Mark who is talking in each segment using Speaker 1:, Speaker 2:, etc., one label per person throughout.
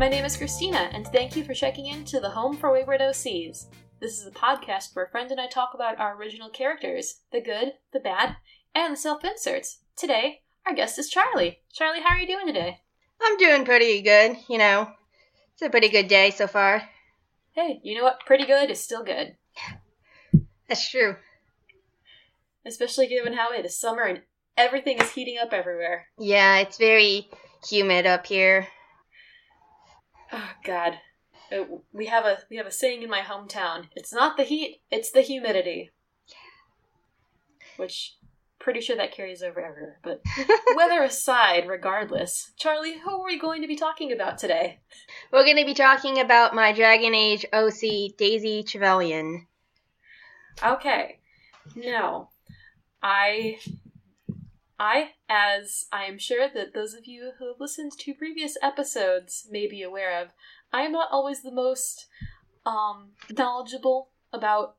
Speaker 1: My name is Christina, and thank you for checking in to the Home for Wayward OCs. This is a podcast where a friend and I talk about our original characters the good, the bad, and the self inserts. Today, our guest is Charlie. Charlie, how are you doing today?
Speaker 2: I'm doing pretty good, you know. It's a pretty good day so far.
Speaker 1: Hey, you know what? Pretty good is still good.
Speaker 2: That's true.
Speaker 1: Especially given how it is summer and everything is heating up everywhere.
Speaker 2: Yeah, it's very humid up here.
Speaker 1: Oh God, Uh, we have a we have a saying in my hometown. It's not the heat, it's the humidity. Which, pretty sure that carries over everywhere. But weather aside, regardless, Charlie, who are we going to be talking about today?
Speaker 2: We're going to be talking about my Dragon Age OC, Daisy Trevelyan.
Speaker 1: Okay, now, I, I, as I am sure that those of you who have listened to previous episodes may be aware of, I am not always the most um, knowledgeable about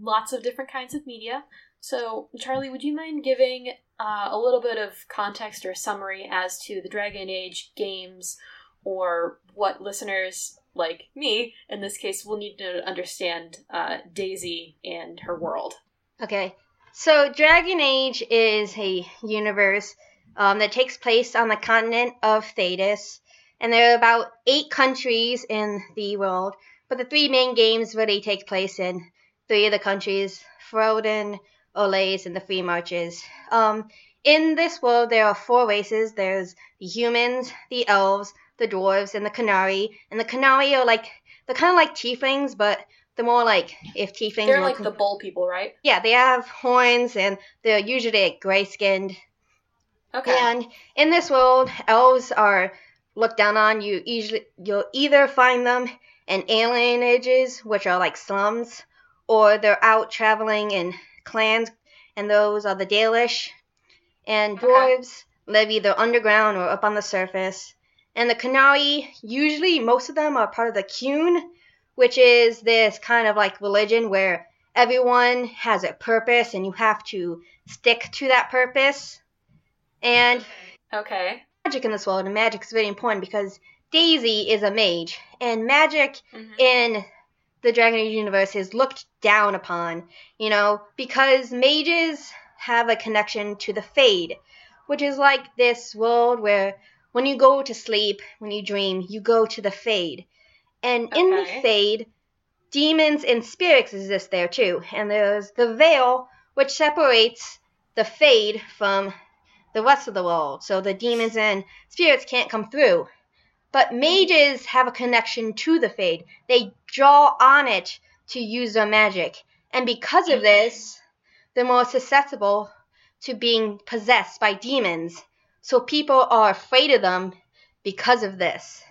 Speaker 1: lots of different kinds of media. So, Charlie, would you mind giving uh, a little bit of context or summary as to the Dragon Age games, or what listeners like me, in this case, will need to understand uh, Daisy and her world?
Speaker 2: Okay, so Dragon Age is a universe um, that takes place on the continent of Thedas, and there are about eight countries in the world, but the three main games really take place in three of the countries Ferelden, Orlais, and the Free Marches. Um, in this world, there are four races there's the humans, the elves, the dwarves, and the Qunari. And the Qunari are like, they're kind of like tieflings, but they're more like if tieflings
Speaker 1: They're like
Speaker 2: con-
Speaker 1: the bull people, right?
Speaker 2: yeah, they have horns and they're usually like, gray skinned.
Speaker 1: Okay.
Speaker 2: And in this world, elves are looked down on. You usually you'll either find them in alienages, which are like slums, or they're out traveling in clans, and those are the Dalish. And
Speaker 1: Okay.
Speaker 2: dwarves live either underground or up on the surface. And the Qunari, usually most of them are part of the Qun, which is this kind of like religion where everyone has a purpose and you have to stick to that purpose. And
Speaker 1: okay.
Speaker 2: magic in this world, and magic is very important because Daisy is a mage, and magic
Speaker 1: Mhm.
Speaker 2: in the Dragon Age universe is looked down upon, you know, because mages have a connection to the Fade, which is like this world where when you go to sleep, when you dream, you go to the Fade. And in the Fade, demons and spirits exist there too. And there's the veil, which separates the Fade from the rest of the world. So the demons and spirits can't come through. But hmm. mages have a connection to the Fade. They draw on it to use their magic. And because of this, they're more susceptible to being possessed by demons. So people are afraid of them because of this.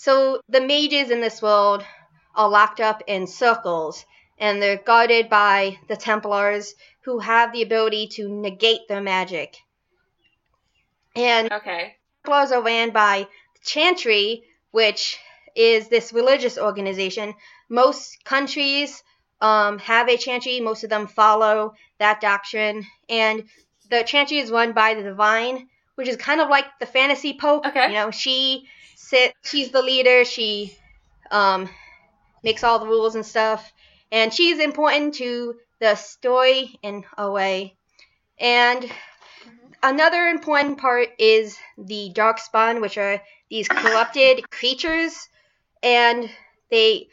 Speaker 2: So the mages in this world are locked up in circles and they're guarded by the Templars who have the ability to negate their magic. And
Speaker 1: Okay.
Speaker 2: Templars are ran by the Chantry, which is this religious organization. Most countries um, have a Chantry, most of them follow that doctrine. And the Chantry is run by the Divine, which is kind of like the fantasy pope.
Speaker 1: Okay.
Speaker 2: You know, she sit she's the leader, she um, makes all the rules and stuff. And she's important to the story in a way. And another important part is the darkspawn, which are these corrupted creatures, and they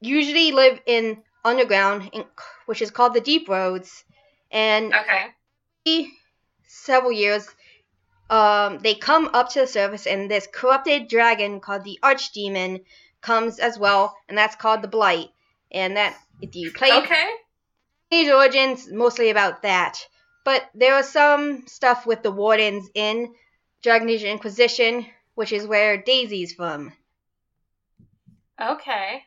Speaker 2: usually live in underground, in, which is called the deep roads. And
Speaker 1: Okay.
Speaker 2: several years, um, they come up to the surface, and this corrupted dragon called the Archdemon comes as well, and that's called the Blight. And that, if you play
Speaker 1: Okay.
Speaker 2: Age Origins, mostly about that. But there was some stuff with the Wardens in Dragon Age Inquisition, which is where Daisy's from.
Speaker 1: Okay.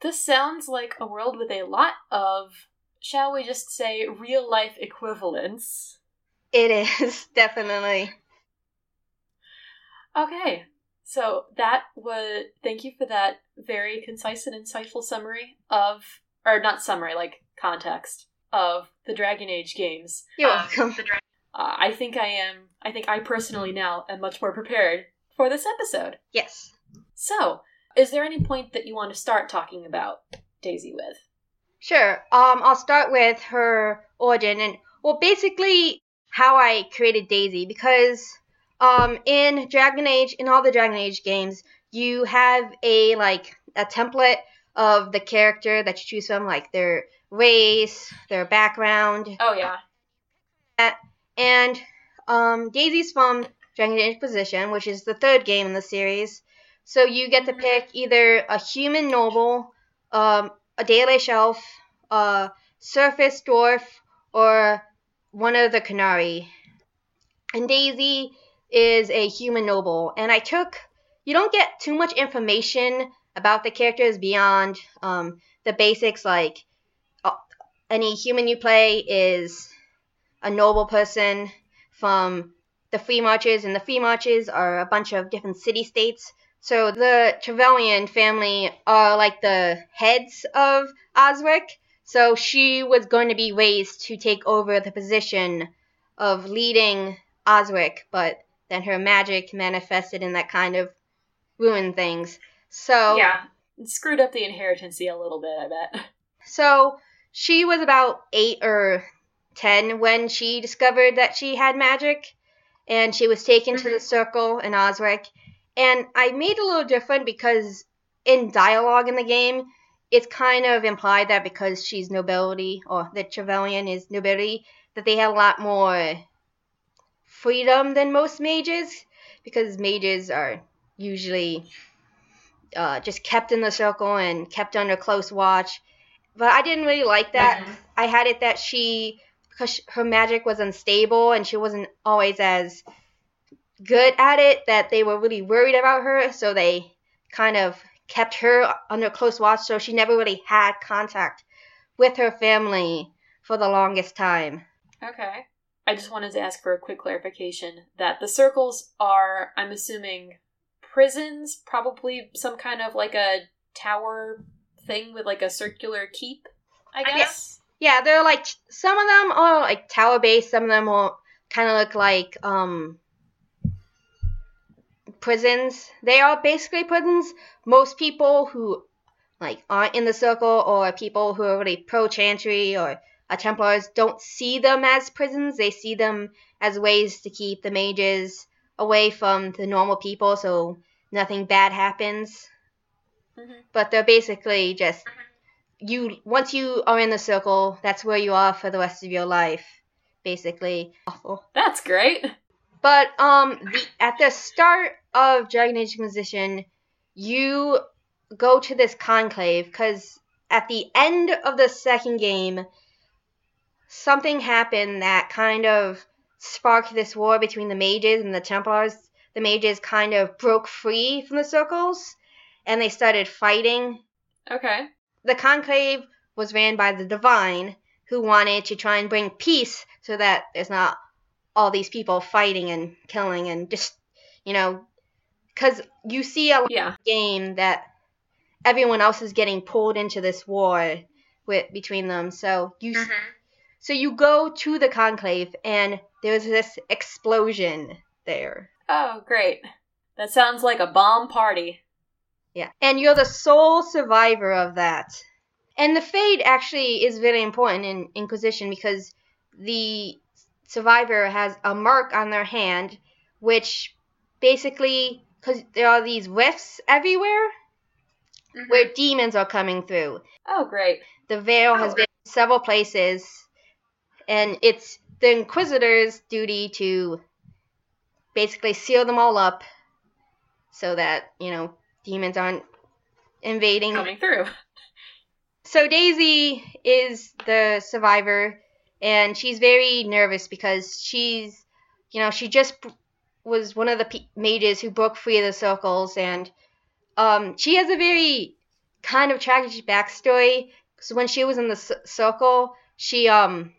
Speaker 1: This sounds like a world with a lot of, shall we just say, real life equivalents.
Speaker 2: It is, definitely.
Speaker 1: Okay. So that was thank you for that very concise and insightful summary of or not summary, like context of the Dragon Age games.
Speaker 2: You're
Speaker 1: Um,
Speaker 2: welcome.
Speaker 1: Uh, I think I am I think I personally now am much more prepared for this episode.
Speaker 2: Yes.
Speaker 1: So, is there any point that you want to start talking about Daisy with?
Speaker 2: Sure. Um, I'll start with her origin and well, basically how I created Daisy because um in Dragon Age in all the Dragon Age games you have a like a template of the character that you choose from like their race, their background,
Speaker 1: Oh yeah.
Speaker 2: and um, Daisy's from Dragon Age Inquisition, which is the third game in the series. So you get to pick either a human noble, um, a Dalish elf, a surface dwarf, or one of the Qunari. And Daisy is a human noble. And I took, you don't get too much information about the characters beyond um, the basics, like uh, any human you play is a noble person from the Free Marches, and the Free Marches are a bunch of different city states. So the Trevelyan family are like the heads of Ostwick. So she was going to be raised to take over the position of leading Ostwick, but then her magic manifested and that kind of ruined things. So
Speaker 1: Yeah. It screwed up the inheritancy a little bit, I bet.
Speaker 2: So she was about eight or ten when she discovered that she had magic, and she was taken to the mm-hmm. circle in Ostwick. And I made a little different because in dialogue in the game, it's kind of implied that because she's nobility, or the Trevelyan is nobility, that they have a lot more freedom than most mages, because mages are usually uh, just kept in the circle and kept under close watch. But I didn't really like that.
Speaker 1: Mhm.
Speaker 2: I had it that she, because her magic was unstable and she wasn't always as good at it, that they were really worried about her. So they kind of kept her under close watch. So she never really had contact with her family for the longest time.
Speaker 1: Okay. I just wanted to ask for a quick clarification that the circles are, I'm assuming, prisons, probably some kind of like a tower thing with like a circular keep, I
Speaker 2: Uh,
Speaker 1: guess.
Speaker 2: Yeah, they're like some of them are like tower based, some of them will kind of look like um prisons. They are basically prisons. Most people who like aren't in the circle or people who are really pro chantry or Templars don't see them as prisons. They see them as ways to keep the mages away from the normal people so nothing bad happens.
Speaker 1: Mhm.
Speaker 2: But they're basically just you once you are in the circle, that's where you are for the rest of your life, basically. Awful.
Speaker 1: That's great.
Speaker 2: But um, the, at the start of Dragon Age Inquisition, you go to this conclave because at the end of the second game, something happened that kind of sparked this war between the mages and the Templars. The mages kind of broke free from the circles, and they started fighting
Speaker 1: Okay.
Speaker 2: the conclave was ran by the divine who wanted to try and bring peace so that there's not all these people fighting and killing and just you know because you see a
Speaker 1: Yeah.
Speaker 2: game that everyone else is getting pulled into this war with between them so you mm-hmm. so you go to the conclave and there's this explosion there
Speaker 1: Oh, great. That sounds like a bomb party.
Speaker 2: Yeah. And you're the sole survivor of that. And the fade actually is very important in Inquisition because the survivor has a mark on their hand, which basically, because there are these rifts everywhere mm-hmm. where demons are coming through.
Speaker 1: Oh, great.
Speaker 2: The veil has
Speaker 1: Oh.
Speaker 2: been in several places, and it's the Inquisitor's duty to basically seal them all up so that, you know, demons aren't invading
Speaker 1: Coming through.
Speaker 2: so Daisy is the survivor, and she's very nervous because she's, you know, she just was one of the pe- mages who broke free of the circles, and um, she has a very kind of tragic backstory. So when she was in the c- circle, she um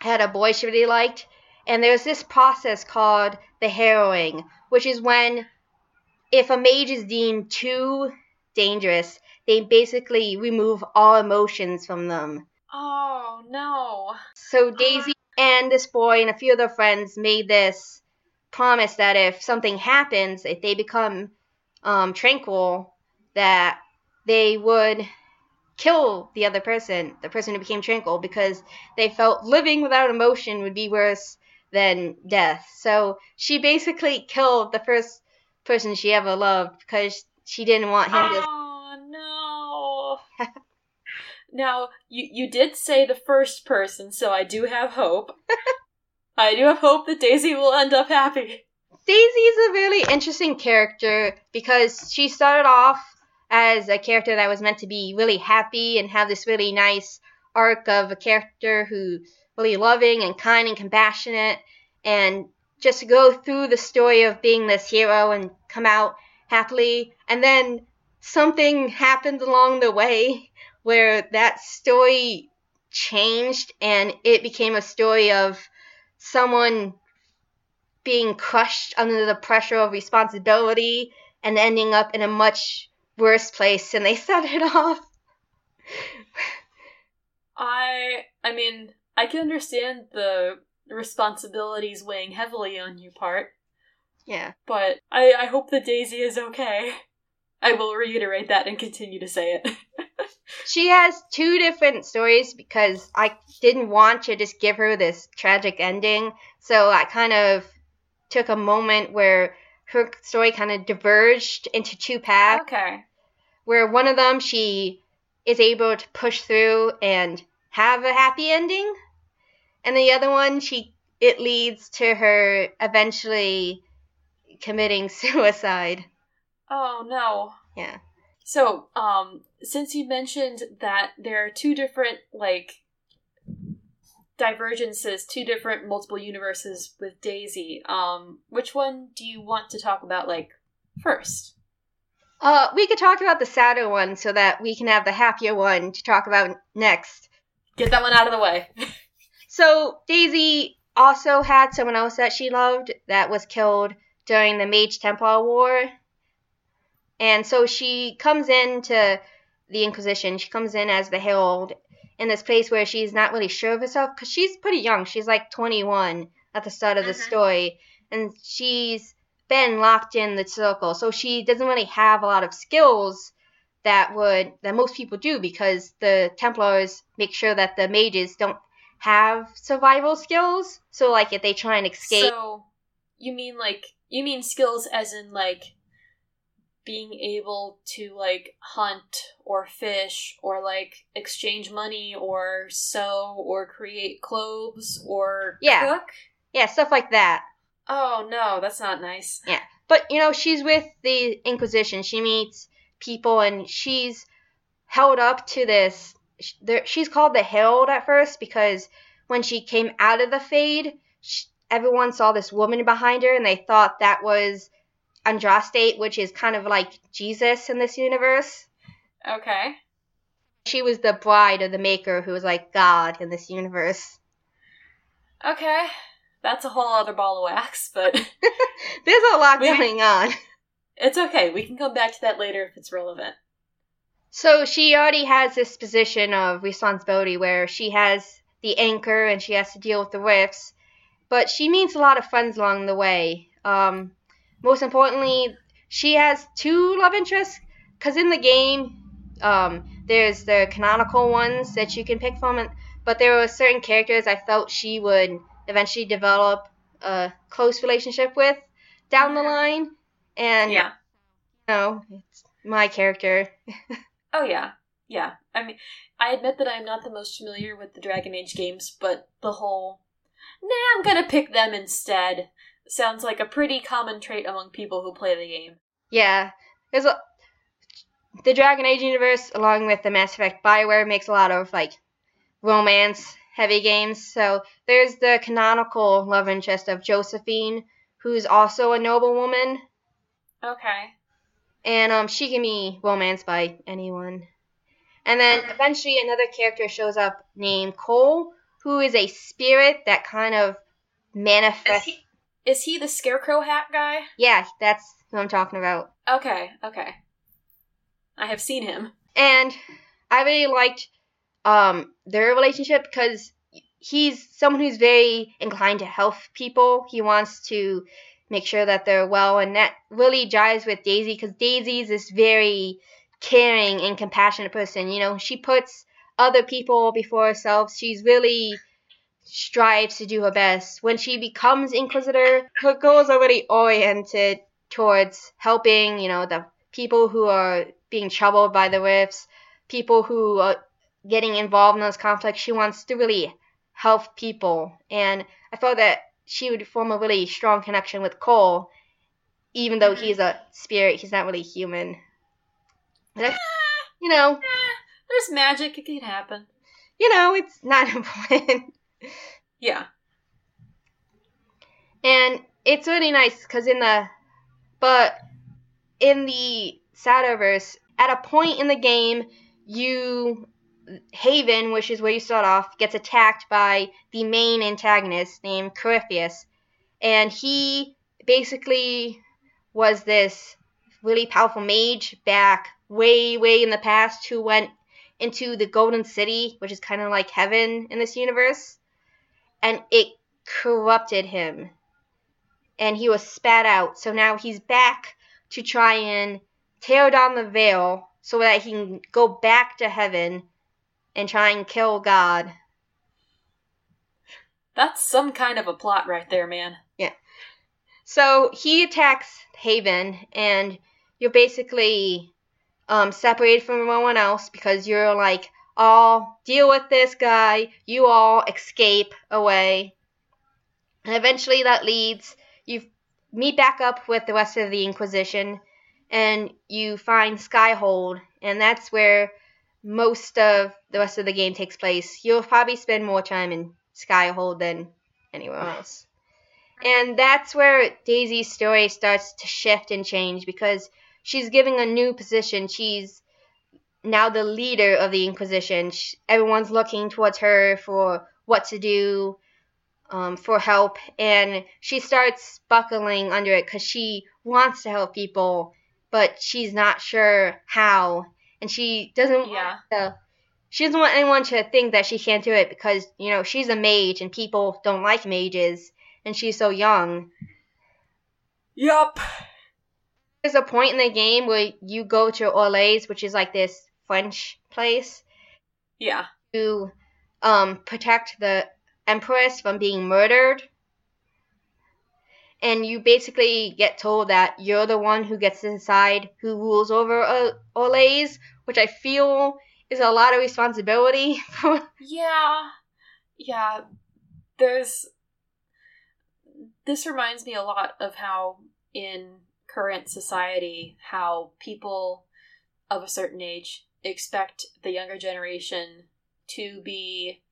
Speaker 2: had a boy she really liked, and there's this process called the harrowing, which is when if a mage is deemed too dangerous, they basically remove all emotions from them.
Speaker 1: Oh, no.
Speaker 2: So Daisy and this boy and a few other friends made this promise that if something happens, if they become um, tranquil, that they would kill the other person, the person who became tranquil, because they felt living without emotion would be worse than death. So she basically killed the first person she ever loved because she didn't want him to.
Speaker 1: No. now you you did say the first person, so I do have hope. I do have hope that Daisy will end up happy.
Speaker 2: Daisy is a really interesting character because she started off as a character that was meant to be really happy and have this really nice arc of a character who really loving and kind and compassionate and just go through the story of being this hero and come out happily and then something happened along the way where that story changed and it became a story of someone being crushed under the pressure of responsibility and ending up in a much worse place than they started off.
Speaker 1: I I mean, I can understand the responsibilities weighing heavily on you part,
Speaker 2: Yeah.
Speaker 1: but I I hope that Daisy is okay. I will reiterate that and continue to say it.
Speaker 2: She has two different stories because I didn't want to just give her this tragic ending. So I kind of took a moment where her story kind of diverged into two paths.
Speaker 1: okay.
Speaker 2: where one of them she is able to push through and have a happy ending and the other one she it leads to her eventually committing suicide
Speaker 1: Oh no.
Speaker 2: yeah
Speaker 1: So, um, since you mentioned that there are two different, like, divergences, two different multiple universes with Daisy, um, which one do you want to talk about, like, first?
Speaker 2: uh we could talk about the sadder one so that we can have the happier one to talk about next
Speaker 1: Get that one out of the way.
Speaker 2: so daisy also had someone else that she loved that was killed during the mage templar war and so she comes into the inquisition. She comes in as the herald in this place where she's not really sure of herself because she's pretty young. She's like 21 at the start of the
Speaker 1: Mhm.
Speaker 2: story. And she's been locked in the circle. So she doesn't really have a lot of skills that would that most people do because the templars make sure that the mages don't have survival skills. So like if they try and escape
Speaker 1: So, you mean, like, you mean skills as in, like, being able to, like, hunt or fish or, like, exchange money or sew or create clothes or
Speaker 2: Yeah.
Speaker 1: cook?
Speaker 2: yeah stuff like that
Speaker 1: Oh no, that's not nice. Yeah.
Speaker 2: But you know, she's with the Inquisition. She meets people, and she's held up to this. She's called the Herald at first because when she came out of the Fade, sh everyone saw this woman behind her, and they thought that was Andraste, which is kind of like Jesus in this universe.
Speaker 1: Okay.
Speaker 2: She was the bride of the Maker, who was like God in this universe.
Speaker 1: Okay. That's a whole other ball of wax, but
Speaker 2: There's a lot
Speaker 1: We-
Speaker 2: going on.
Speaker 1: it's okay. We can come back to that later if it's relevant.
Speaker 2: So she already has this position of responsibility where she has the anchor and she has to deal with the rifts, but she meets a lot of friends along the way. Um, most importantly, she has two love interests because in the game, um, there's the canonical ones that you can pick from, and, but there were certain characters I felt she would eventually develop a close relationship with down the line, and
Speaker 1: Yeah.
Speaker 2: you know, it's my character.
Speaker 1: Oh yeah. Yeah. I mean, I admit that I'm not the most familiar with the Dragon Age games, but the whole nah, I'm gonna pick them instead sounds like a pretty common trait among people who play the game.
Speaker 2: Yeah, there's a the Dragon Age universe, along with the Mass Effect Bioware, makes a lot of like romance heavy games. So there's the canonical love interest of Josephine, who's also a noblewoman,
Speaker 1: Okay.
Speaker 2: and um, she can be romanced by anyone. And then eventually another character shows up named Cole, who is a spirit that kind of
Speaker 1: Is
Speaker 2: manifests.
Speaker 1: he, is he the scarecrow hat guy?
Speaker 2: Yeah, that's who I'm talking about.
Speaker 1: Okay, okay. I have seen him.
Speaker 2: and I really liked um their relationship because he's someone who's very inclined to help people. He wants to make sure that they're well, and that really jives with Daisy because Daisy's this very caring and compassionate person. You know, she puts other people before herself. She's really strives to do her best. When she becomes Inquisitor, her goals are really oriented towards helping, you know, the people who are being troubled by the rifts, people who are getting involved in those conflicts. She wants to really help people. And I felt that she would form a really strong connection with Cole, even though he's a spirit, he's not really human. But I, you know,
Speaker 1: Eh, there's magic. It can happen.
Speaker 2: you know, it's not important.
Speaker 1: Yeah.
Speaker 2: and it's really nice because in the but in the Shadowverse, at a point in the game, you Haven, which is where you start off, gets attacked by the main antagonist named Corypheus, and he basically was this really powerful mage back way, way in the past who went into the Golden City, which is kind of like heaven in this universe, and it corrupted him and he was spat out. So now he's back to try and tear down the veil so that he can go back to heaven and try and kill God.
Speaker 1: That's some kind of a plot right there, man. Yeah.
Speaker 2: So he attacks Haven, and you're basically um, separated from everyone else because you're like, all deal with this guy, you all escape away. And eventually that leads, you meet back up with the rest of the Inquisition, and you find Skyhold, and that's where most of the rest of the game takes place. You'll probably spend more time in Skyhold than anywhere else. And that's where Daisy's story starts to shift and change because she's given a new position. She's now the leader of the Inquisition. Sh everyone's looking towards her for what to do, um, for help, and she starts buckling under it because she wants to help people, but she's not sure how, and she doesn't
Speaker 1: Yeah.
Speaker 2: want to. She doesn't want anyone to think that she can't do it because you know she's a mage and people don't like mages, and she's so young.
Speaker 1: Yup.
Speaker 2: There's a point in the game where you go to Orlais, which is like this French place,
Speaker 1: Yeah.
Speaker 2: to um, protect the Empress from being murdered. And you basically get told that you're the one who gets to decide who rules over uh, Orlais, which I feel is a lot of responsibility.
Speaker 1: Yeah. Yeah. There's. This reminds me a lot of how, in current society, how people of a certain age expect the younger generation to be.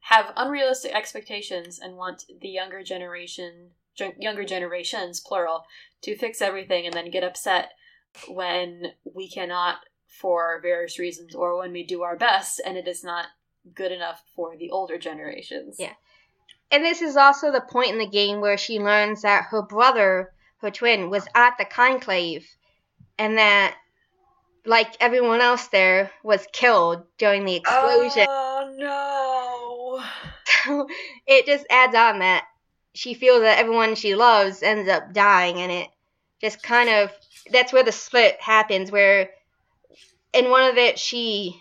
Speaker 1: have unrealistic expectations and want the younger generation. younger generations, plural, to fix everything and then get upset when we cannot for various reasons or when we do our best and it is not good enough for the older generations.
Speaker 2: Yeah. And this is also the point in the game where she learns that her brother, her twin, was at the conclave and that, like everyone else there, was killed during the explosion.
Speaker 1: Oh no.
Speaker 2: So it just adds on that she feels that everyone she loves ends up dying, and it just kind of that's where the split happens. Where in one of it, she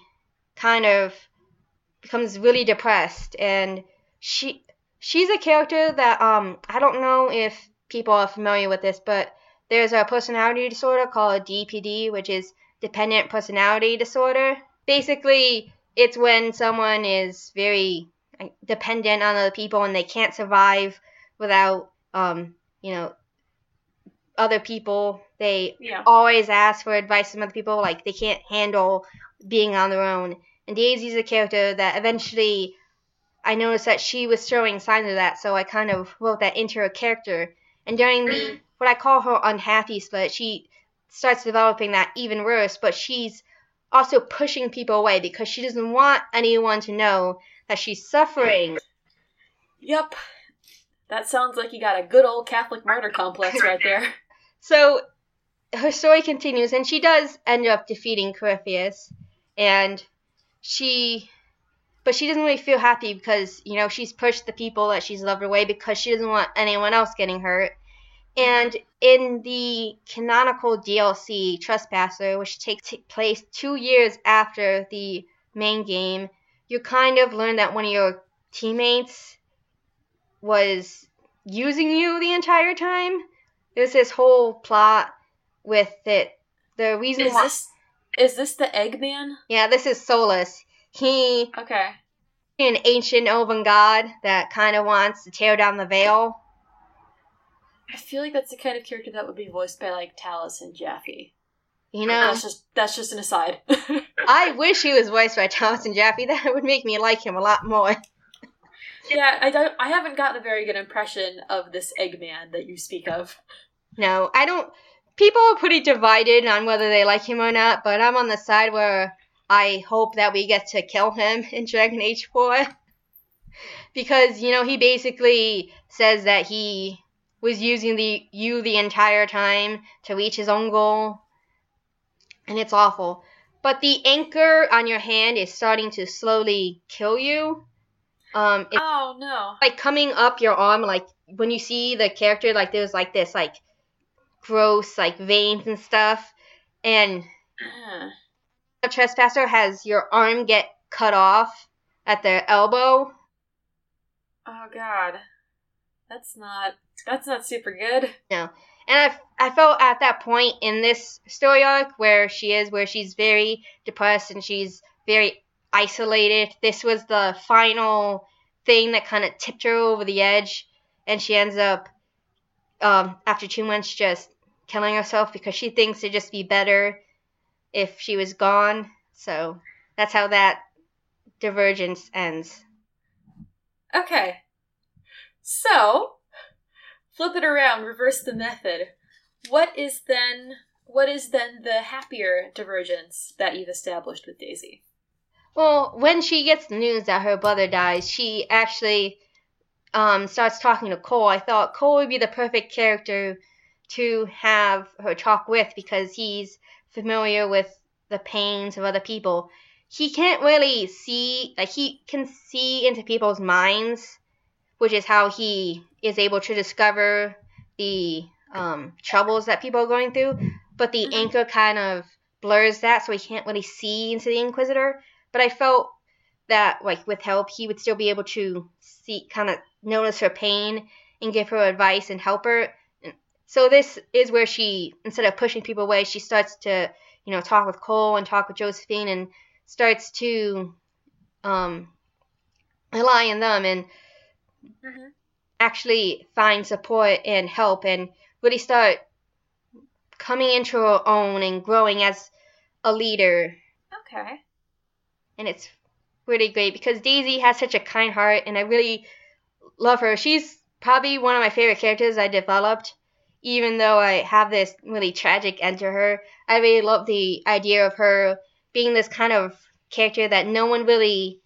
Speaker 2: kind of becomes really depressed, and she she's a character that um I don't know if people are familiar with this, but there's a personality disorder called DPD, which is dependent personality disorder. Basically, it's when someone is very dependent on other people and they can't survive without um you know other people. They
Speaker 1: Yeah.
Speaker 2: always ask for advice from other people, like they can't handle being on their own. And Daisy's a character that eventually I noticed that she was showing signs of that, so I kind of wrote that into her character. And during the what I call her unhappy split, she starts developing that even worse, but she's also pushing people away because she doesn't want anyone to know that she's suffering.
Speaker 1: Yep. That sounds like you got a good old Catholic martyr complex right there.
Speaker 2: So her story continues, and she does end up defeating Corypheus, and she, but she doesn't really feel happy because you know she's pushed the people that she's loved away because she doesn't want anyone else getting hurt, And in the canonical DLC Trespasser, which takes t- place two years after the main game, you kind of learn that one of your teammates was using you the entire time. There's this whole plot with it. The reason
Speaker 1: Is
Speaker 2: why,
Speaker 1: this is this the Eggman?
Speaker 2: yeah, this is Solas. He
Speaker 1: Okay.
Speaker 2: an ancient elven god that kind of wants to tear down the veil.
Speaker 1: I feel like that's the kind of character that would be voiced by like Talus and Jaffe.
Speaker 2: You know,
Speaker 1: That's just that's just an aside.
Speaker 2: I wish he was voiced by Thomas and Jaffe. That would make me like him a lot more.
Speaker 1: yeah, I don't. I haven't gotten a very good impression of this Eggman that you speak of.
Speaker 2: No, I don't. People are pretty divided on whether they like him or not, but I'm on the side where I hope that we get to kill him in Dragon Age 4. because, you know, he basically says that he was using the you the entire time to reach his own goal. And it's awful. But the anchor on your hand is starting to slowly kill you. Um, it's
Speaker 1: Oh no.
Speaker 2: like coming up your arm, like when you see the character, like there's like this like gross like veins and stuff, and a trespasser has your arm get cut off at the elbow.
Speaker 1: Oh god. That's not that's not super good. No.
Speaker 2: And I I felt at that point in this story arc where she is, where she's very depressed and she's very isolated. This was the final thing that kind of tipped her over the edge, and she ends up um, after two months just killing herself because she thinks it'd just be better if she was gone. So that's how that divergence ends.
Speaker 1: Okay. So, flip it around, reverse the method. What is then what is then the happier divergence that you've established with Daisy?
Speaker 2: Well, when she gets the news that her brother dies, she actually um, starts talking to Cole. I thought Cole would be the perfect character to have her talk with because he's familiar with the pains of other people. He can't really see, like, he can see into people's minds, which is how he is able to discover the um, troubles that people are going through. But the
Speaker 1: Mhm.
Speaker 2: anchor kind of blurs that, so he can't really see into the Inquisitor but I felt that like with help he would still be able to see kind of notice her pain and give her advice and help her. So this is where she instead of pushing people away, she starts to you know talk with Cole and talk with Josephine and starts to um, rely on them and
Speaker 1: Mm-hmm.
Speaker 2: actually find support and help and really start coming into her own and growing as a leader
Speaker 1: Okay.
Speaker 2: and it's really great because Daisy has such a kind heart, and I really love her. She's probably one of my favorite characters I developed, even though I have this really tragic end to her. I really love the idea of her being this kind of character that no one really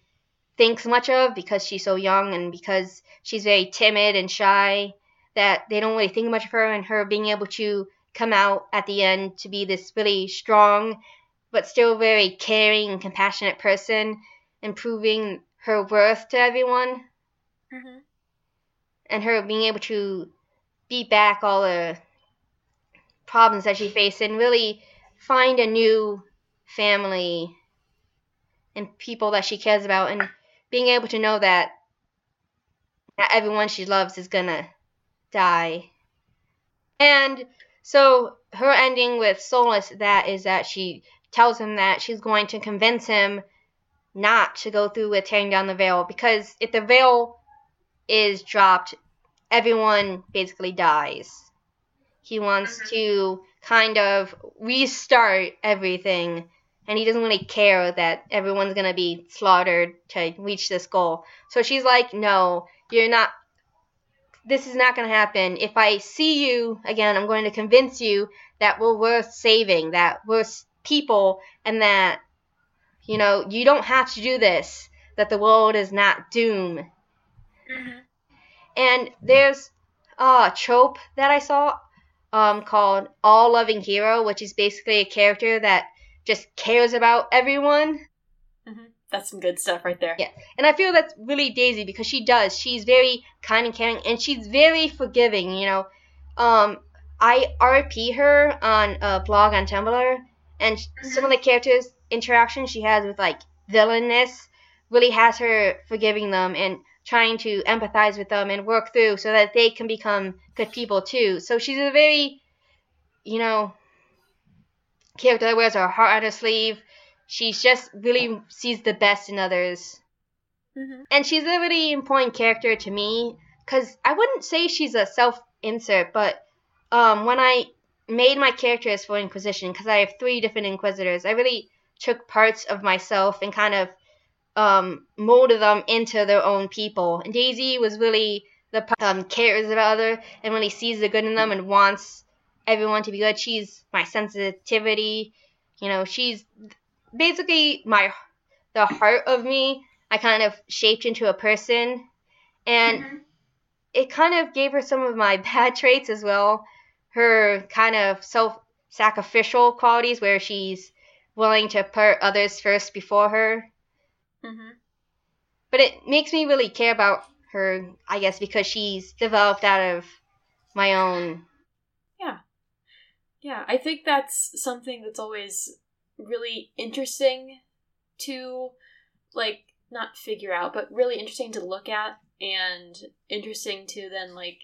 Speaker 2: thinks much of because she's so young and because she's very timid and shy that they don't really think much of her and her being able to come out at the end to be this really strong but still very caring and compassionate person, and proving her worth to everyone,
Speaker 1: Mm-hmm.
Speaker 2: and her being able to beat back all the problems that she faced and really find a new family and people that she cares about, and being able to know that not everyone she loves is gonna die. And so her ending with Solas that is that she tells him that she's going to convince him not to go through with tearing down the veil because if the veil is dropped, everyone basically dies. He wants
Speaker 1: Mhm.
Speaker 2: to kind of restart everything, and he doesn't really care that everyone's gonna be slaughtered to reach this goal. So she's like, No, you're not. This is not gonna happen. If I see you again, I'm going to convince you that we're worth saving, that we're people, and that, you know, you don't have to do this, that the world is not doomed.
Speaker 1: Mm-hmm.
Speaker 2: And there's a trope that I saw um, called All Loving Hero, which is basically a character that just cares about everyone.
Speaker 1: Mm-hmm. That's some good stuff right there.
Speaker 2: Yeah. And I feel that's really Daisy because she does. She's very kind and caring and she's very forgiving, you know. um, I RP her on a blog on Tumblr, and some of the characters' interactions she has with like villainess really has her forgiving them and trying to empathize with them and work through so that they can become good people too. So she's a very, you know, character that wears her heart on her sleeve. She's just really sees the best in others.
Speaker 1: Mm-hmm.
Speaker 2: And she's a really important character to me because I wouldn't say she's a self insert, but um, when I made my characters for Inquisition, because I have three different Inquisitors, I really took parts of myself and kind of um, molded them into their own people. And Daisy was really the um, cares about other and really sees the good in them and wants everyone to be good. She's my sensitivity. You know, she's basically my the heart of me. I kind of shaped into a person, and
Speaker 3: Mhm.
Speaker 2: it kind of gave her some of my bad traits as well. Her kind of self sacrificial qualities, where she's willing to put others first before her.
Speaker 1: Mm-hmm.
Speaker 2: But it makes me really care about her, I guess, because she's developed out of my own.
Speaker 1: Yeah, I think that's something that's always really interesting to like not figure out, but really interesting to look at and interesting to then like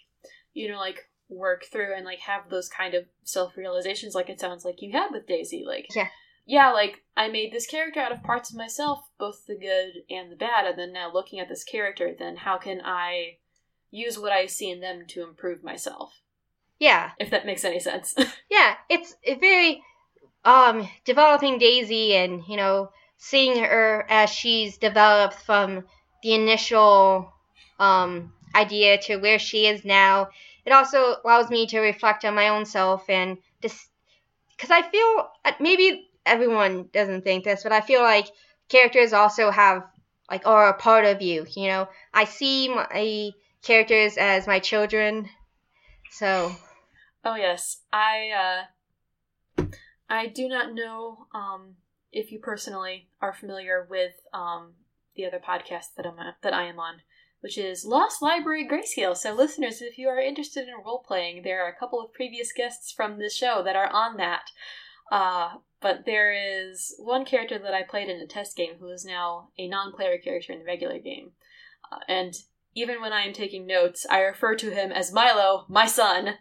Speaker 1: you know like work through and like have those kind of self-realizations like it sounds like you had with Daisy like
Speaker 2: Yeah.
Speaker 1: yeah like I made this character out of parts of myself both the good and the bad and then now looking at this character then how can I use what I see in them to improve myself
Speaker 2: Yeah,
Speaker 1: if that makes any sense
Speaker 2: yeah, it's very um developing Daisy and you know seeing her as she's developed from the initial um idea to where she is now. It also allows me to reflect on my own self and just because I feel uh, maybe everyone doesn't think this, but I feel like characters also have like are a part of you. You know, I see my characters as my children, so
Speaker 1: Oh yes, I uh, I do not know um, if you personally are familiar with um, the other podcast that I'm at, that I am on, which is Lost Library Grayscale. So listeners, if you are interested in role playing, there are a couple of previous guests from this show that are on that. Uh, but there is one character that I played in a test game who is now a non-player character in the regular game, uh, and even when I am taking notes, I refer to him as Milo, my son.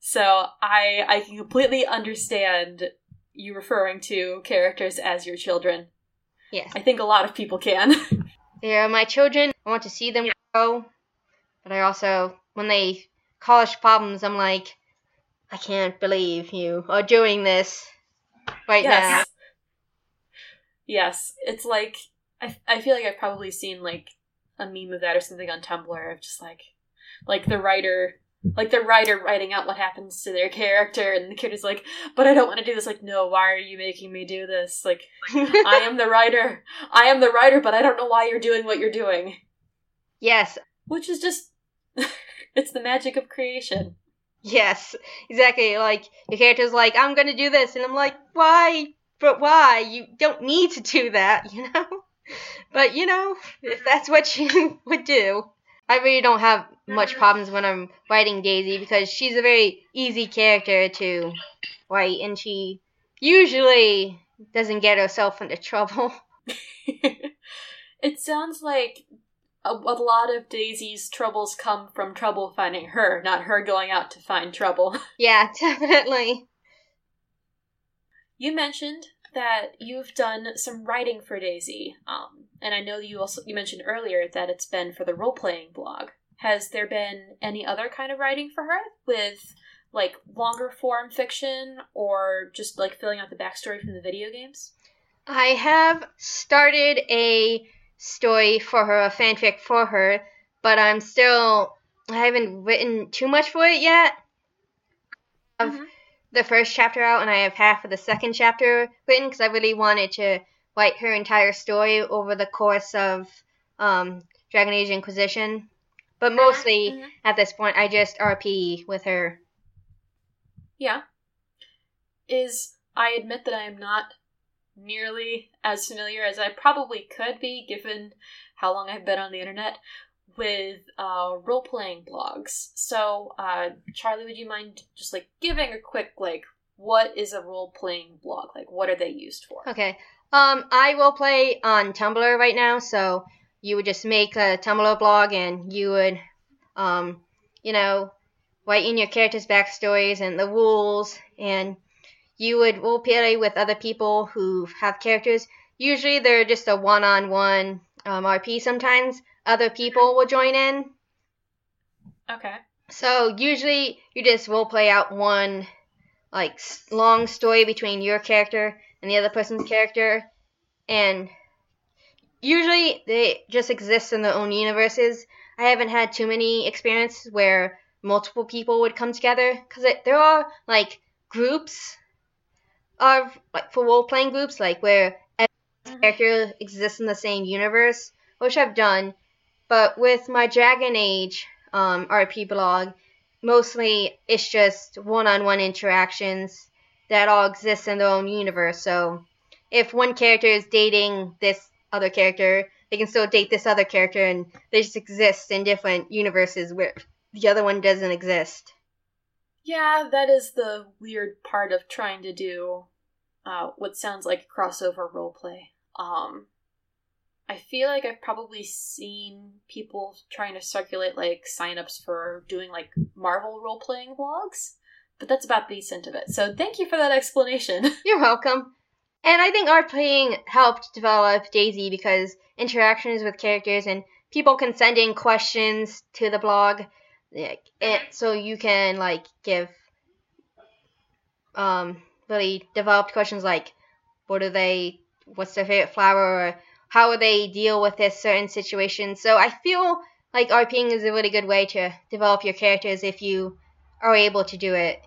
Speaker 1: So I I can completely understand you referring to characters as your children.
Speaker 2: yes.
Speaker 1: I think a lot of people can.
Speaker 2: They're my children. I want to see them grow. But I also, when they cause problems, I'm like, I can't believe you are doing this right
Speaker 1: yes. Yes, it's like I I feel like I've probably seen like a meme of that or something on Tumblr of just like like the writer like the writer writing out what happens to their character and the kid is like, but I don't want to do this. Like, no, why are you making me do this? Like. I am the writer. I am the writer, but I don't know why you're doing what you're doing.
Speaker 2: yes,
Speaker 1: Which is just it's the magic of creation.
Speaker 2: yes, exactly. Like your character's like, I'm gonna do this, and I'm like, why? But why? You don't need to do that, you know. But you know, if that's what you would do, I really don't have much mm-hmm. problems when I'm writing Daisy because she's a very easy character to write, and she usually doesn't get herself into trouble.
Speaker 1: it sounds like a, a lot of Daisy's troubles come from trouble finding her, not her going out to find trouble.
Speaker 2: yeah, definitely.
Speaker 1: You mentioned that you've done some writing for Daisy, um, and I know you also you mentioned earlier that it's been for the role playing blog. Has there been any other kind of writing for her with like longer form fiction or just like filling out the backstory from the video games?
Speaker 2: I have started a story for her, a fanfic for her, but I'm still I haven't written too much for it yet. Have the first chapter out, and I have half of the second chapter written because I really wanted to write her entire story over the course of um, Dragon Age Inquisition. But mostly
Speaker 1: Mhm.
Speaker 2: at this point, I just RP with her.
Speaker 1: Yeah. Is I admit that I am not nearly as familiar as I probably could be given how long I've been on the internet with uh, role playing blogs. So, uh, Charlie, would you mind just like giving a quick like what is a role playing blog? Like, what are they used for?
Speaker 2: Okay. Um, I will play on Tumblr right now, so you would just make a Tumblr blog and you would, um, you know, write in your characters' backstories and the rules, and you would role play with other people who have characters. Usually they're just a one on one RP. Sometimes other people will join in.
Speaker 1: Okay.
Speaker 2: So usually you just role play out one like long story between your character and the other person's character, and usually they just exist in their own universes. I haven't had too many experiences where multiple people would come together because there are like groups of like for role playing groups like where every
Speaker 1: Mm-hmm.
Speaker 2: character exists in the same universe, which I've done. But with my Dragon Age um, RP blog, mostly it's just one-on-one interactions that all exist in their own universe. So if one character is dating this other character, they can still date this other character, and they just exist in different universes where the other one doesn't exist.
Speaker 1: Yeah, that is the weird part of trying to do uh, what sounds like crossover roleplay. Um, I feel like I've probably seen people trying to circulate like signups for doing like Marvel role playing vlogs, but that's about the extent of it. So thank you for that explanation.
Speaker 2: You're welcome. And I think RPing helped develop Daisy because interactions with characters and people can send in questions to the blog, like, and so you can like give um really developed questions like what do they what's their favorite flower or how they deal with this certain situation. So I feel like RPing is a really good way to develop your characters if you are able to do it.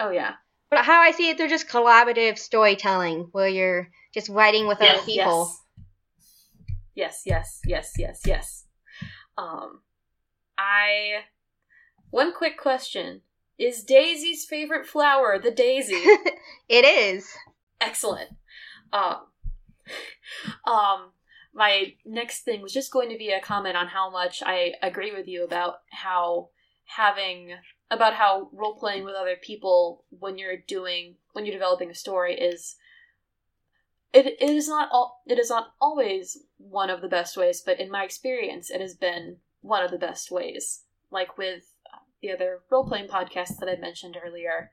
Speaker 1: oh yeah,
Speaker 2: But how I see it, they're just collaborative storytelling where you're just writing with other people.
Speaker 1: Yes, yes, yes, yes, yes. Um, I. One quick question: Is Daisy's favorite flower the daisy?
Speaker 2: it is.
Speaker 1: Excellent. Um, um, my next thing was just going to be a comment on how much I agree with you about how having about how role playing with other people when you're doing when you're developing a story is it, it is not all it is not always one of the best ways, but in my experience, it has been one of the best ways. Like with the other role playing podcasts that I mentioned earlier,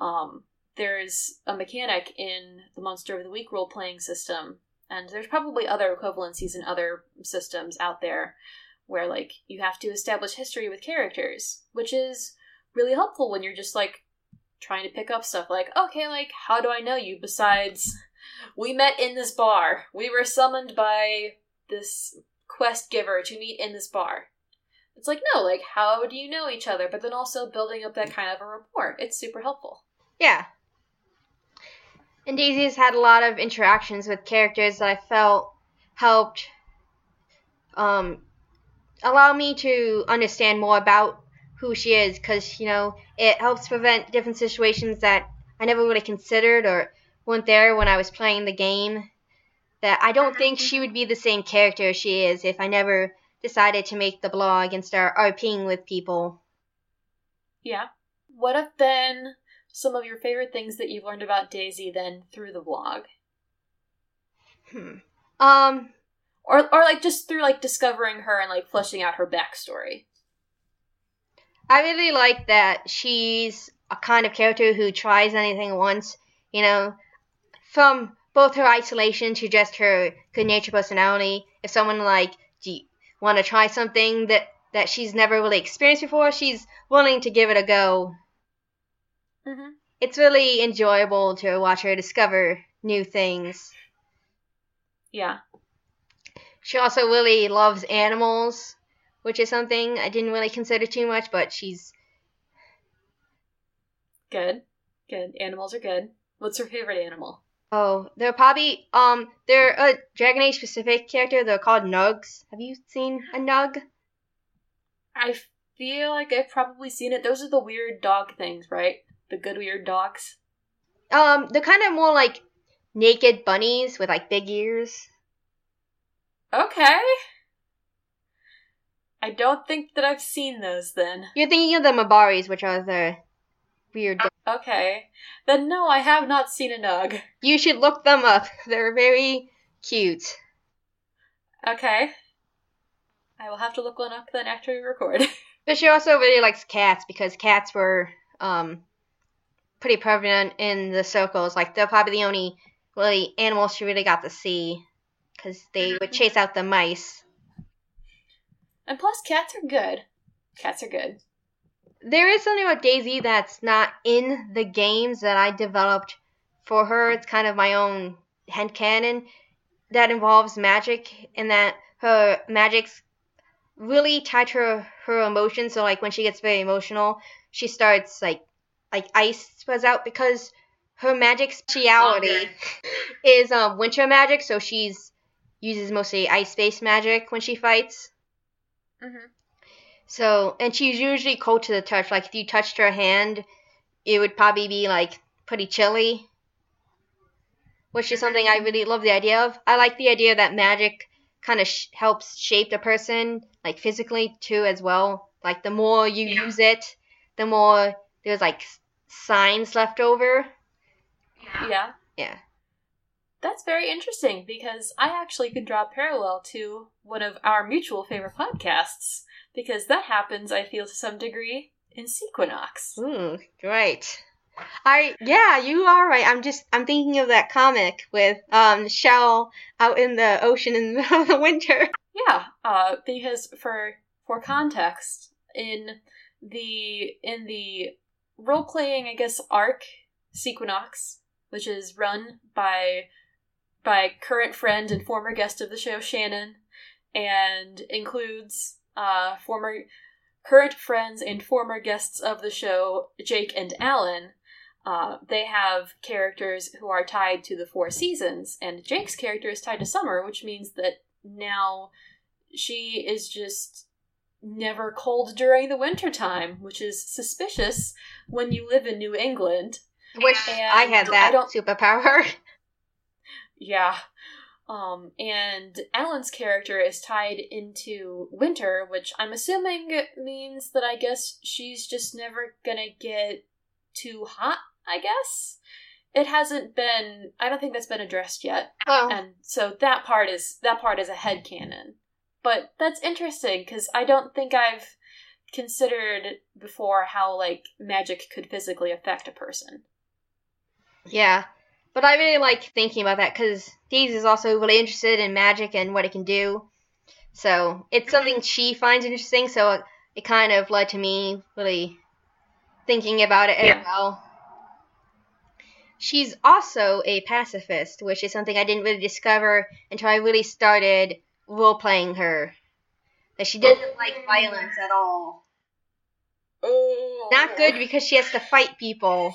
Speaker 1: um, there's a mechanic in the Monster of the Week role playing system, and there's probably other equivalencies in other systems out there where like you have to establish history with characters, which is really helpful when you're just like trying to pick up stuff like, okay, like how do I know you besides we met in this bar. We were summoned by this quest giver to meet in this bar. It's like, no, like, how do you know each other? But then also building up that kind of a rapport. It's super helpful.
Speaker 2: Yeah. And Daisy's had a lot of interactions with characters that I felt helped um, allow me to understand more about who she is because, you know, it helps prevent different situations that I never would have considered or weren't there when I was playing the game. That I don't think she would be the same character she is if I never decided to make the blog and start RPing with people.
Speaker 1: Yeah. What have been some of your favorite things that you've learned about Daisy then through the blog?
Speaker 2: Hmm. Um,
Speaker 1: Or, or like just through like discovering her and like fleshing out her backstory.
Speaker 2: I really like that she's a kind of character who tries anything once. You know, from both her isolation to just her good natured personality. If someone like, do you want to try something that that she's never really experienced before, she's willing to give it a go.
Speaker 1: Mm-hmm.
Speaker 2: It's really enjoyable to watch her discover new things.
Speaker 1: Yeah.
Speaker 2: She also really loves animals, which is something I didn't really consider too much, but she's
Speaker 1: Good. Good. Animals are good. What's her favorite animal?
Speaker 2: Oh, they're probably um they're a Dragon Age specific character. They're called Nugs. Have you seen a Nug?
Speaker 1: I feel like I've probably seen it. Those are the weird dog things, right? The good weird dogs.
Speaker 2: Um, they're kind of more like naked bunnies with like big ears.
Speaker 1: Okay. I don't think that I've seen those then.
Speaker 2: You're thinking of the Mabaris, which are the weird. Dogs.
Speaker 1: Okay. Then no, I have not seen a Nug.
Speaker 2: You should look them up. They're very cute.
Speaker 1: Okay. I will have to look one up then after we record.
Speaker 2: But she also really likes cats because cats were um pretty prevalent in the circles. Like they're probably the only really animals she really got to see because they mm-hmm. would chase out the mice.
Speaker 1: and plus, cats are good. Cats are good.
Speaker 2: There is something about Daisy that's not in the games that I developed for her. It's kind of my own headcanon that involves magic and that her magic's really tied to her, her emotions. So like when she gets very emotional, she starts like like ice spreads out because her magic speciality
Speaker 1: Okay.
Speaker 2: is um winter magic. So she's uses mostly ice based magic when she fights.
Speaker 1: Mm-hmm.
Speaker 2: So, and she's usually cold to the touch. Like if you touched her hand, it would probably be like pretty chilly. Which is something I really love the idea of. I like the idea that magic kind of sh- helps shape the person, like physically too, as well. Like the more you
Speaker 1: Yeah.
Speaker 2: use it, the more there's like signs left over.
Speaker 1: Yeah.
Speaker 2: Yeah.
Speaker 1: That's very interesting because I actually could draw a parallel to one of our mutual favorite podcasts because that happens, I feel, to some degree in Sequinox.
Speaker 2: Ooh, great. I yeah, you are right. I'm just I'm thinking of that comic with um Shell out in the ocean in the middle of the winter.
Speaker 1: Yeah, uh, because for for context, in the in the role playing, I guess, arc Sequinox, which is run by by current friend and former guest of the show Shannon, and includes uh, former current friends and former guests of the show Jake and Alan. Uh, they have characters who are tied to the four seasons, and Jake's character is tied to summer, which means that now she is just never cold during the winter time, which is suspicious when you live in New England.
Speaker 2: Which
Speaker 1: And
Speaker 2: I had that I
Speaker 1: don't-
Speaker 2: superpower.
Speaker 1: Yeah. Um, and Alan's character is tied into winter, which I'm assuming means that I guess she's just never gonna get too hot, I guess. It hasn't been I don't think that's been addressed yet.
Speaker 2: Oh,
Speaker 1: and so that part is that part is a head canon but that's interesting because i don't think i've considered before how like magic could physically affect a person
Speaker 2: yeah. But I really like thinking about that because Daisy is also really interested in magic and what it can do. So it's something she finds interesting. So it, it kind of led to me really thinking about it
Speaker 1: Yeah.
Speaker 2: as well. She's also a pacifist, which is something I didn't really discover until I really started role playing her. That she doesn't like violence at all.
Speaker 1: oh
Speaker 2: Not good because she has to fight people.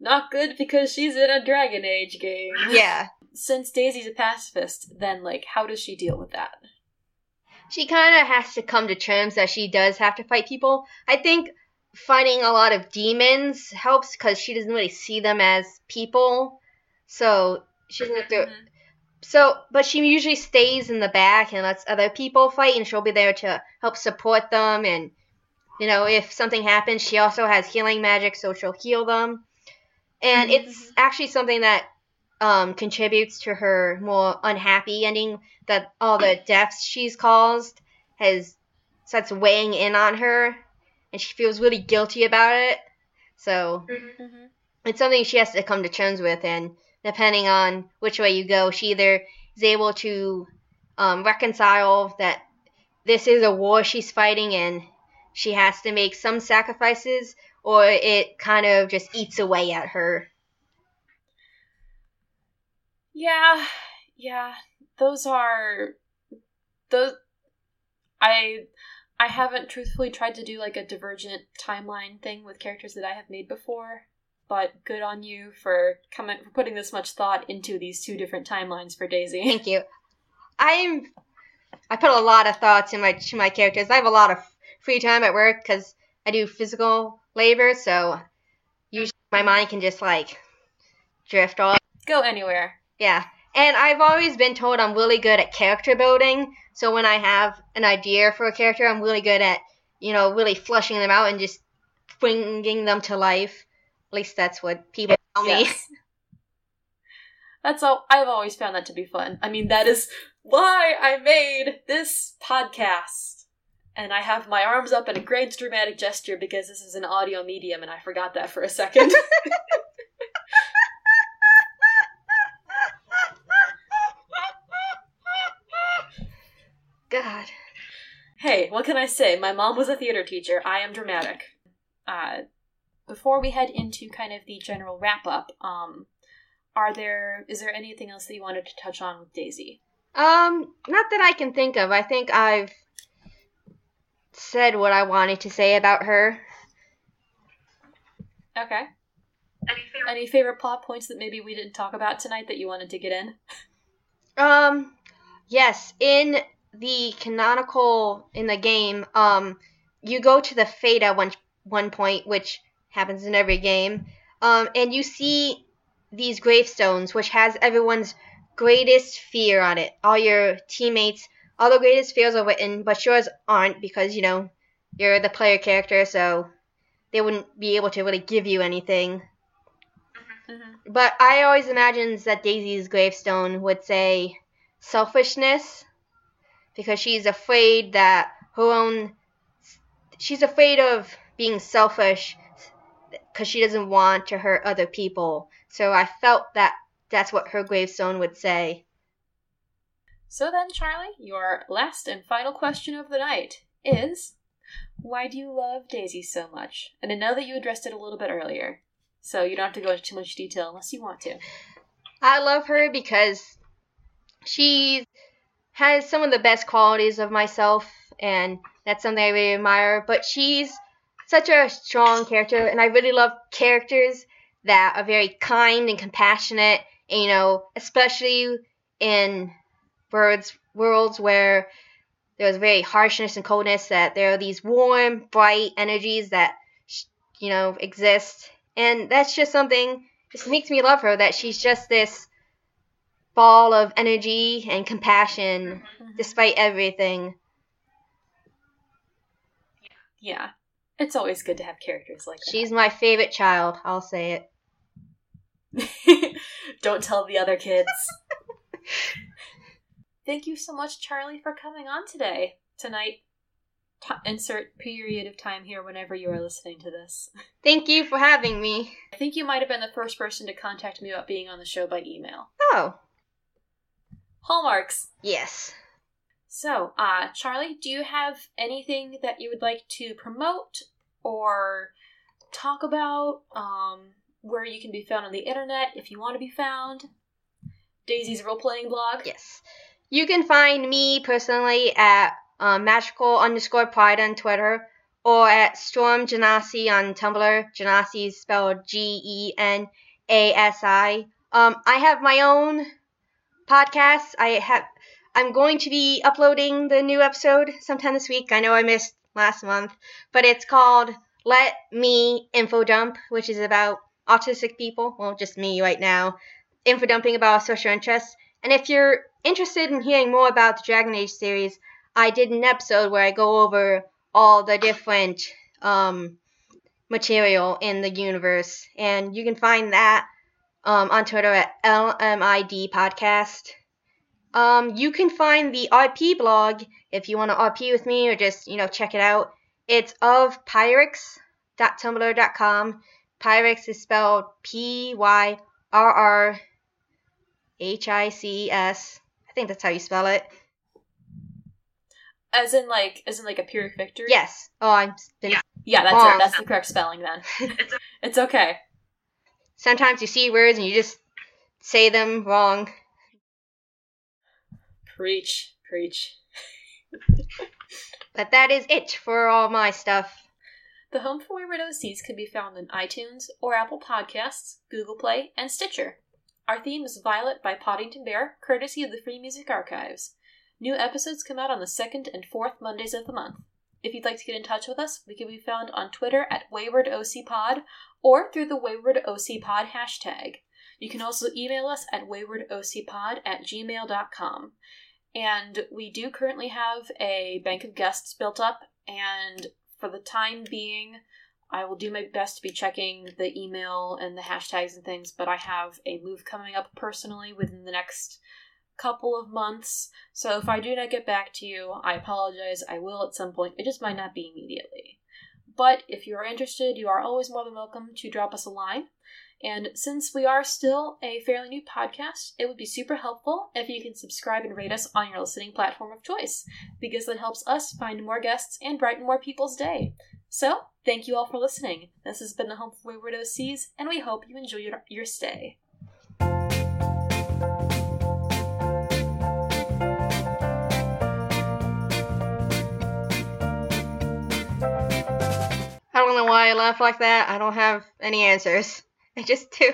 Speaker 1: not good because she's in a dragon age game
Speaker 2: Yeah.
Speaker 1: since daisy's a pacifist then like how does she deal with that
Speaker 2: she kind of has to come to terms that she does have to fight people. I think fighting a lot of demons helps because she doesn't really see them as people. So she doesn't have to.
Speaker 1: Mhm.
Speaker 2: So, but she usually stays in the back and lets other people fight, and she'll be there to help support them. And you know, if something happens, she also has healing magic, so she'll heal them. And it's actually something that um, contributes to her more unhappy ending. That all the deaths she's caused has starts weighing in on her, and she feels really guilty about it. So
Speaker 1: Mhm.
Speaker 2: it's something she has to come to terms with and depending on which way you go she either is able to um, reconcile that this is a war she's fighting and she has to make some sacrifices or it kind of just eats away at her
Speaker 1: Yeah, yeah. Those are those I I haven't truthfully tried to do like a divergent timeline thing with characters that I have made before, but good on you for coming for putting this much thought into these two different timelines for Daisy.
Speaker 2: thank you i'm i put a lot of thoughts in my to my characters i have a lot of free time at work because i do physical labor so usually my mind can just like drift off
Speaker 1: Go anywhere.
Speaker 2: Yeah. And I've always been told I'm really good at character building. So when I have an idea for a character, I'm really good at, you know, really flushing them out and just bringing them to life. At least that's what people tell me.
Speaker 1: Yes. That's all. I've always found that to be fun. I mean, that is why I made this podcast. And I have my arms up in a great dramatic gesture because this is an audio medium, and I forgot that for a second.
Speaker 2: God.
Speaker 1: hey, what can I say? My mom was a theater teacher. I am dramatic. Uh, before we head into kind of the general wrap up, um, are there is there anything else that you wanted to touch on with Daisy?
Speaker 2: Um, not that I can think of. I think I've said what I wanted to say about her.
Speaker 1: Okay. Any favorite, Any favorite plot points that maybe we didn't talk about tonight that you wanted to get in?
Speaker 2: Um, yes, in the canonical in the game, um, you go to the Fade at one one point, which happens in every game, um, and you see these gravestones, which has everyone's greatest fear on it. All your teammates, all the greatest fears are written, but yours aren't because you know you're the player character, so they wouldn't be able to really give you anything.
Speaker 1: Mm-hmm.
Speaker 2: But I always imagined that Daisy's gravestone would say selfishness because she's afraid that her own she's afraid of being selfish because she doesn't want to hurt other people. So I felt that that's what her gravestone would say.
Speaker 1: So then, Charlie, your last and final question of the night is why do you love Daisy so much? And I know that you addressed it a little bit earlier, so you don't have to go into too much detail unless you want to.
Speaker 2: I love her because she has some of the best qualities of myself, and that's something I really admire. But she's such a strong character, and I really love characters that are very kind and compassionate. And, you know, especially in birds worlds where there's very harshness and coldness, that there are these warm, bright energies that you know exist, and that's just something. Just makes me love her. That she's just this ball of energy and compassion,
Speaker 1: Mm-hmm.
Speaker 2: despite everything.
Speaker 1: Yeah. It's always good to have characters like that.
Speaker 2: She's my favorite child. I'll say it.
Speaker 1: don't tell the other kids. Thank you so much, Charlie, for coming on today. Tonight, T- insert period of time here whenever you are listening to this.
Speaker 2: Thank you for having me.
Speaker 1: I think you might have been the first person to contact me about being on the show by email.
Speaker 2: Oh,
Speaker 1: Hallmarks.
Speaker 2: yes.
Speaker 1: So, uh, Charlie, do you have anything that you would like to promote or talk about? Um, where you can be found on the internet if you want to be found? Daisy's role playing blog.
Speaker 2: Yes. You can find me personally at um, magical underscore pride on Twitter or at Storm Genasi on Tumblr. Genasi is spelled G E N A S I. Um, I have my own podcast. I have. I'm going to be uploading the new episode sometime this week. I know I missed last month, but it's called Let Me Info Dump, which is about autistic people. Well, just me right now. Info dumping about social interests. And if you're interested in hearing more about the Dragon Age series, I did an episode where I go over all the different um, material in the universe, and you can find that um, on Twitter at LMID Podcast. Um, you can find the RP blog if you want to RP with me or just you know check it out. It's of Pyrex.tumblr.com. Pyrex is spelled P Y R R H I C S. I think that's how you spell it.
Speaker 1: As in like as in like a pyrrhic victory?
Speaker 2: Yes. Oh, I'm been
Speaker 1: Yeah, that's
Speaker 2: Wrong.
Speaker 1: it. That's the correct spelling then. it's okay.
Speaker 2: sometimes you see words and you just say them wrong.
Speaker 1: Preach. Preach.
Speaker 2: But that is it for all my stuff.
Speaker 1: The Home for Wayward OCs can be found on iTunes or Apple Podcasts, Google Play, and Stitcher. Our theme is Violet by Podington Bear, courtesy of the Free Music Archives. New episodes come out on the second and fourth Mondays of the month. If you'd like to get in touch with us, we can be found on Twitter at WaywardOCPod or through the Wayward OC Pod hashtag. You can also email us at waywardocpod at gmail.com. And we do currently have a bank of guests built up, and for the time being, I will do my best to be checking the email and the hashtags and things, but I have a move coming up personally within the next couple of months. So if I do not get back to you, I apologize. I will at some point. It just might not be immediately. But if you are interested, you are always more than welcome to drop us a line. And since we are still a fairly new podcast, it would be super helpful if you can subscribe and rate us on your listening platform of choice, because that helps us find more guests and brighten more people's day. So, thank you all for listening. This has been the Home for Wayward OCs, and we hope you enjoy your, your stay.
Speaker 2: I don't know why I laugh like that. I don't have any answers. I just do.